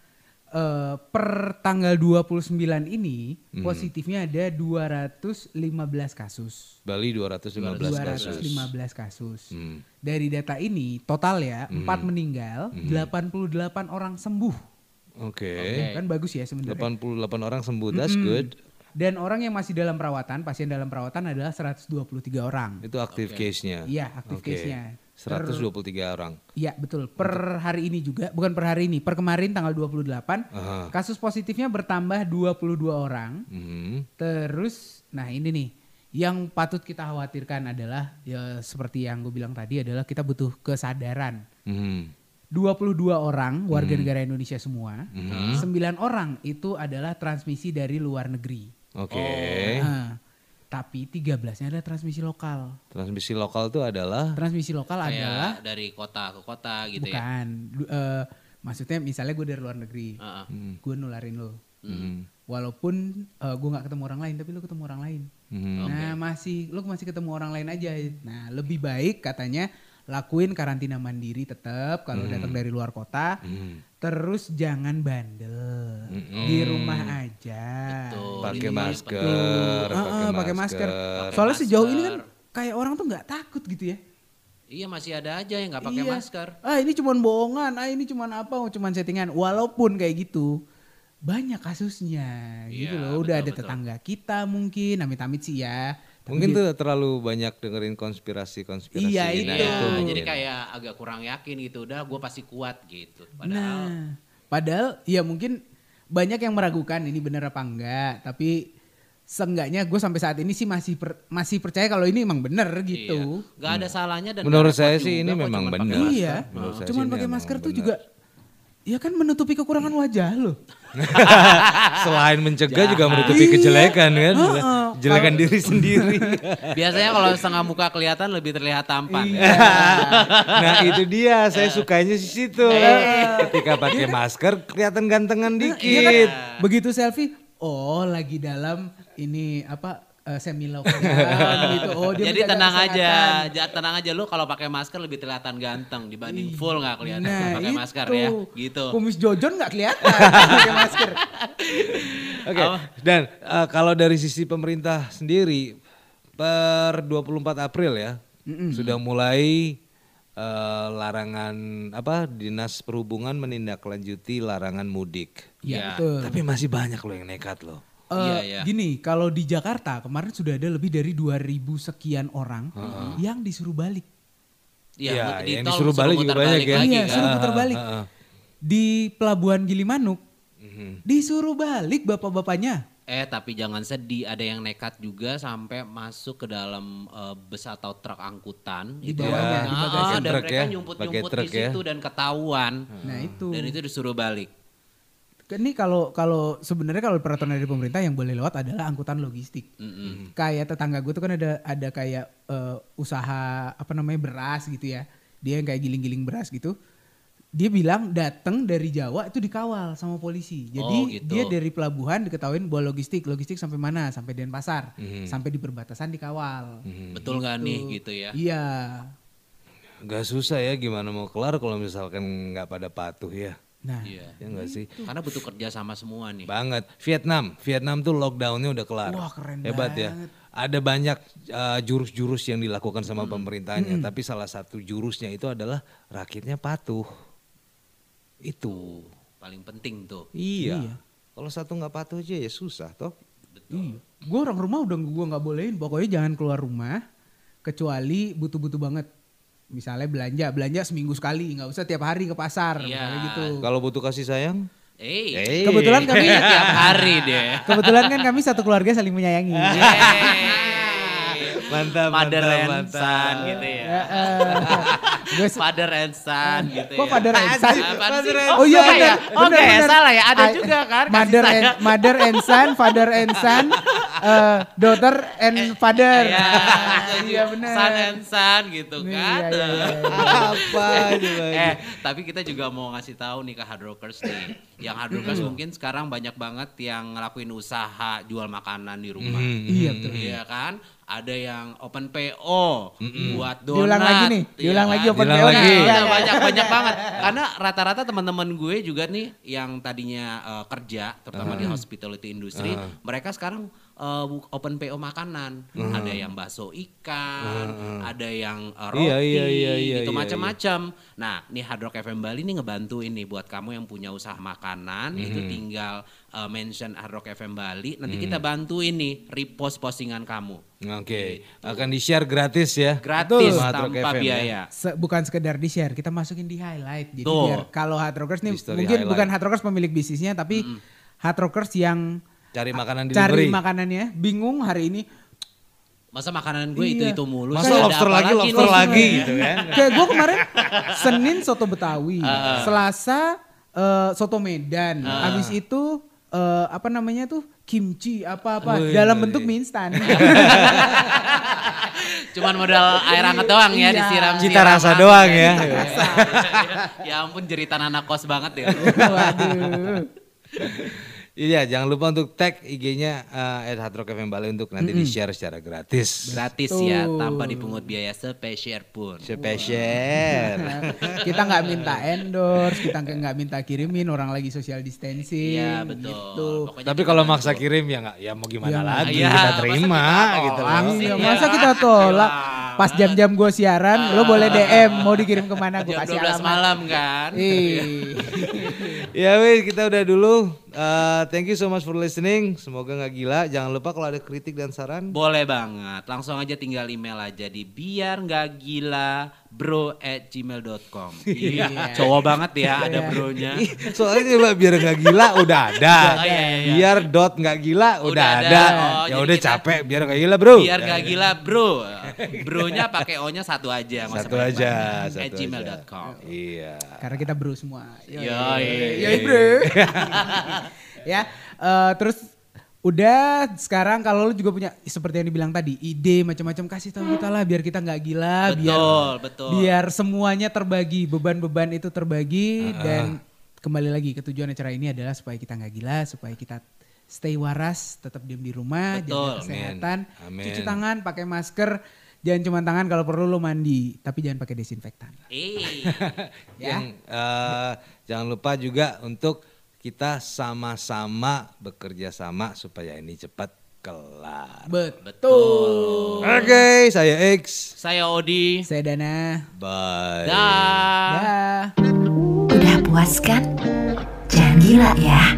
eh, per tanggal 29 ini Mhm. positifnya ada 215 kasus. Bali 215 kasus. 215 kasus. Hmm. Dari data ini total ya Mhm. 4 meninggal, 88 orang sembuh. Oke. Kan bagus ya sebenarnya. 88 orang sembuh. That's good. Dan orang yang masih dalam perawatan, pasien dalam perawatan adalah 123 orang. Itu active case-nya. Iya, active Oke. case-nya. 123 orang. Iya betul. Per hari ini juga, bukan per hari ini, per kemarin tanggal 28, Aha. kasus positifnya bertambah 22 orang. Mhm. Terus, nah ini nih, yang patut kita khawatirkan adalah ya seperti yang gue bilang tadi adalah kita butuh kesadaran. Mhm. 22 orang Hmm. warga negara Indonesia semua, 9 orang itu adalah transmisi dari luar negeri. Oke. Nah, tapi 13-nya adalah transmisi lokal. Transmisi lokal itu adalah Transmisi lokal Kayak adalah dari kota ke kota gitu ya. bukan eh, maksudnya misalnya gue dari luar negeri, Heeh. gue nularin lo. Mhm. Walaupun eh, gue nggak ketemu orang lain, tapi lo ketemu orang lain. Mhm. Nah masih lo masih ketemu orang lain aja. Nah lebih baik katanya lakuin karantina mandiri tetap kalau Hmm. datang dari luar kota. Terus jangan bandel di rumah aja. Pakai masker, ah, ah, pakai masker. Pakai Soalnya sejauh ini kan masker. kayak orang tuh nggak takut gitu ya. Iya masih ada aja yang nggak pakai Iya. masker. Ah ini cuman bohongan, ah ini cuman apa, cuman settingan. Walaupun kayak gitu, banyak kasusnya gitu Iya, loh. Udah betul, ada betul. tetangga kita mungkin, amit-amit sih ya. Mungkin tuh terlalu banyak dengerin konspirasi-konspirasi. Iya, Nah, itu. Nah, mungkin. jadi kayak agak kurang yakin gitu. Udah gue pasti kuat gitu. Padahal Nah, padahal ya mungkin banyak yang meragukan ini bener apa enggak, tapi seenggaknya gue sampai saat ini sih masih per- masih percaya kalau ini emang bener gitu. Iya. Nggak ada salahnya dan Menurut saya sih ini memang cuman pakai benar. masker. Iya, Menurut saya cuman pakai masker tuh juga ya kan menutupi kekurangan wajah lo. Selain mencegah juga menutupi Iya. kejelekan kan, Heeh. jelekan diri sendiri. Biasanya kalau setengah muka kelihatan lebih terlihat tampan. Iya. nah itu dia, saya sukanya di situ. Ketika pakai masker kelihatan gantengan Iya kan? dikit. Begitu selfie, oh lagi dalam ini apa eh, semi gitu. Oh dia Jadi tenang aja, kesehatan. ja- tenang aja lu kalau pakai masker lebih kelihatan ganteng dibanding full nggak kelihatan Nah, pakai masker ya, gitu. Kumis Jojon nggak kelihatan pakai masker. Oke. Dan eh, kalau dari sisi pemerintah sendiri per 24 April ya sudah mulai eh, larangan apa Dinas Perhubungan menindaklanjuti larangan mudik. Iya Ya. betul. Tapi masih banyak loh yang nekat loh. Eh, Iya, iya. Gini, kalau di Jakarta kemarin sudah ada lebih dari 2000 sekian orang yang disuruh balik. Iya, Iya, di yang tol disuruh balik juga banyak balik ya. lagi iya, kan. suruh putar balik. Ah, ah, ah. Di pelabuhan Gilimanuk Mhm. disuruh balik bapak-bapaknya. Eh tapi jangan sedih, ada yang nekat juga sampai masuk ke dalam eh, bus atau truk angkutan. Di itu. bawahnya, di Ah, bagasi dan truk mereka ya, nyumput-nyumput pakai di truk ya. situ dan ketahuan. Nah itu. Dan itu disuruh balik. Ini kalau kalau sebenarnya kalau peraturan dari pemerintah yang boleh lewat adalah angkutan logistik. Kayak tetangga gue tuh kan ada ada kayak eh, usaha apa namanya beras gitu ya. Dia yang kayak giling-giling beras gitu. Dia bilang datang dari Jawa itu dikawal sama polisi. Jadi Oh, gitu. dia dari pelabuhan diketahuin bawa logistik. Logistik sampai mana? Sampai Denpasar. Sampai di perbatasan dikawal. Betul nggak nih gitu ya? Iya. Gak susah ya gimana mau kelar kalau misalkan nggak pada patuh ya. Nah, Iya. Ya nggak sih? Karena butuh kerja sama semua nih. Banget. Vietnam, Vietnam tuh lockdownnya udah kelar. Wah, keren Hebat ya. Ada banyak uh, jurus-jurus yang dilakukan sama pemerintahnya, tapi salah satu jurusnya itu adalah rakyatnya patuh. Itu. Paling penting tuh. Iya. Kalau satu nggak patuh aja ya susah toh. Iya. Gue orang rumah udah gue nggak bolehin. Pokoknya jangan keluar rumah kecuali butuh-butuh banget. Misalnya belanja, belanja seminggu sekali, nggak usah tiap hari ke pasar, Iya. misalnya gitu. Kalau butuh kasih sayang, Eh, eh, Kebetulan kami tiap hari deh. kebetulan kan kami satu keluarga saling menyayangi. Mantap, Mother mantap, and mantap. son gitu ya. Gue Father and son gitu Kok ya. father and son? Father and Oh iya benar. ya? Oh enggak ya, salah ya. Ada I- juga kan Mother and mother and son, father and son, eh, daughter and father. Iya, Iya benar. Son and son gitu Iya, kan. iya, iya, iya. Apa coba? eh, tapi kita juga mau ngasih tahu nih ke hard rockers nih. Yang hard rockers mungkin sekarang banyak banget yang ngelakuin usaha jual makanan di rumah. Iya betul. Iya kan? Ada yang open PO buat donat. Diulang lagi nih, Iya diulang kan? lagi open Diulang PO. lagi. Iya, banyak banyak banget. Karena rata-rata teman-teman gue juga nih yang tadinya eh, kerja terutama di hospitality industry, mereka sekarang eh, bu- open PO makanan. Ada yang bakso ikan, ada yang eh, roti, Iya, iya, iya, iya, gitu iya, macam-macam. Nah, nih Hard Rock FM Bali nih ngebantu ini buat kamu yang punya usaha makanan, itu tinggal eh, mention Hard Rock FM Bali, nanti kita bantu ini repost postingan kamu. Oke, akan di-share gratis ya. Gratis Rock tanpa FM ya. biaya. Se- bukan sekedar di share, kita masukin di highlight. Jadi Tuh. biar kalau hard rockers nih mungkin highlight. bukan hard rockers pemilik bisnisnya, tapi hard rockers yang Cari makanan cari delivery. makanannya, bingung hari ini. Masa makanan gue Iya. itu-itu mulu. Masa lobster apa lagi, lobster lagi gitu kan. Kayak gue kemarin Senin soto Betawi, Selasa eh, soto Medan, habis itu eh, apa namanya tuh kimchi apa-apa Wih, dalam wih. bentuk mie instan. Cuman modal air hangat doang ya Iya. disiram Cita rasa doang ya. ya ampun jeritan anak kos banget ya. Waduh. Iya, jangan lupa untuk tag IG-nya uh, @hardrock FM Bali untuk nanti di-share secara gratis. Gratis ya tanpa dipungut biaya sepeser pun. Spesial. kita nggak minta endorse, kita nggak minta kirimin orang lagi social distancing. Iya betul. Gitu. Pokoknya Tapi kalau maksa kirim ya nggak, ya mau gimana Ya, lagi iya, kita masa terima kita gitu loh. Iya, ya. masa kita tolak? Pas jam-jam gue siaran, lo boleh DM mau dikirim ke mana gue Jam kasih 12 alamat. malam kan. Ih. Ya wes kita udah dulu. Uh, thank you so much for listening. Semoga nggak gila. Jangan lupa kalau ada kritik dan saran. Boleh banget. Langsung aja tinggal email aja di biar nggak gila bro at gmail.com. Iya. Cowok banget ya ada bronya. Ih, Soalnya coba biar nggak gila udah ada. Oh, iya, iya, iya. Biar dot nggak gila udah, Udah ada. ada. Oh, ya udah kita- capek biar nggak gila bro. Biar nggak gila bro. Bronya pakai O-nya satu aja. Satu aja. At satu aja. gmail.com. Iya. Karena kita bro semua. Yoi. Yoi bro. ya, eh, terus udah sekarang kalau lu juga punya seperti yang dibilang tadi ide macam-macam kasih tahu kita lah biar kita nggak gila biar Betul, betul. biar semuanya terbagi beban-beban itu terbagi dan kembali lagi ke tujuan acara ini adalah supaya kita nggak gila supaya kita stay waras tetap diam di rumah Betul. jaga kesehatan Amin. cuci tangan pakai masker jangan cuma tangan kalau perlu lo mandi tapi jangan pakai desinfektan Eh, Ya. Yang eh, jangan lupa juga untuk kita sama-sama bekerja sama supaya ini cepat kelar. betul Oke, saya X. saya Odi. saya Dana Bye. Dah. Dah. Udah puas kan? Jangan gila ya.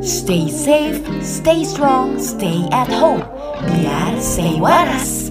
Stay safe, stay strong, stay at home. Biar stay waras.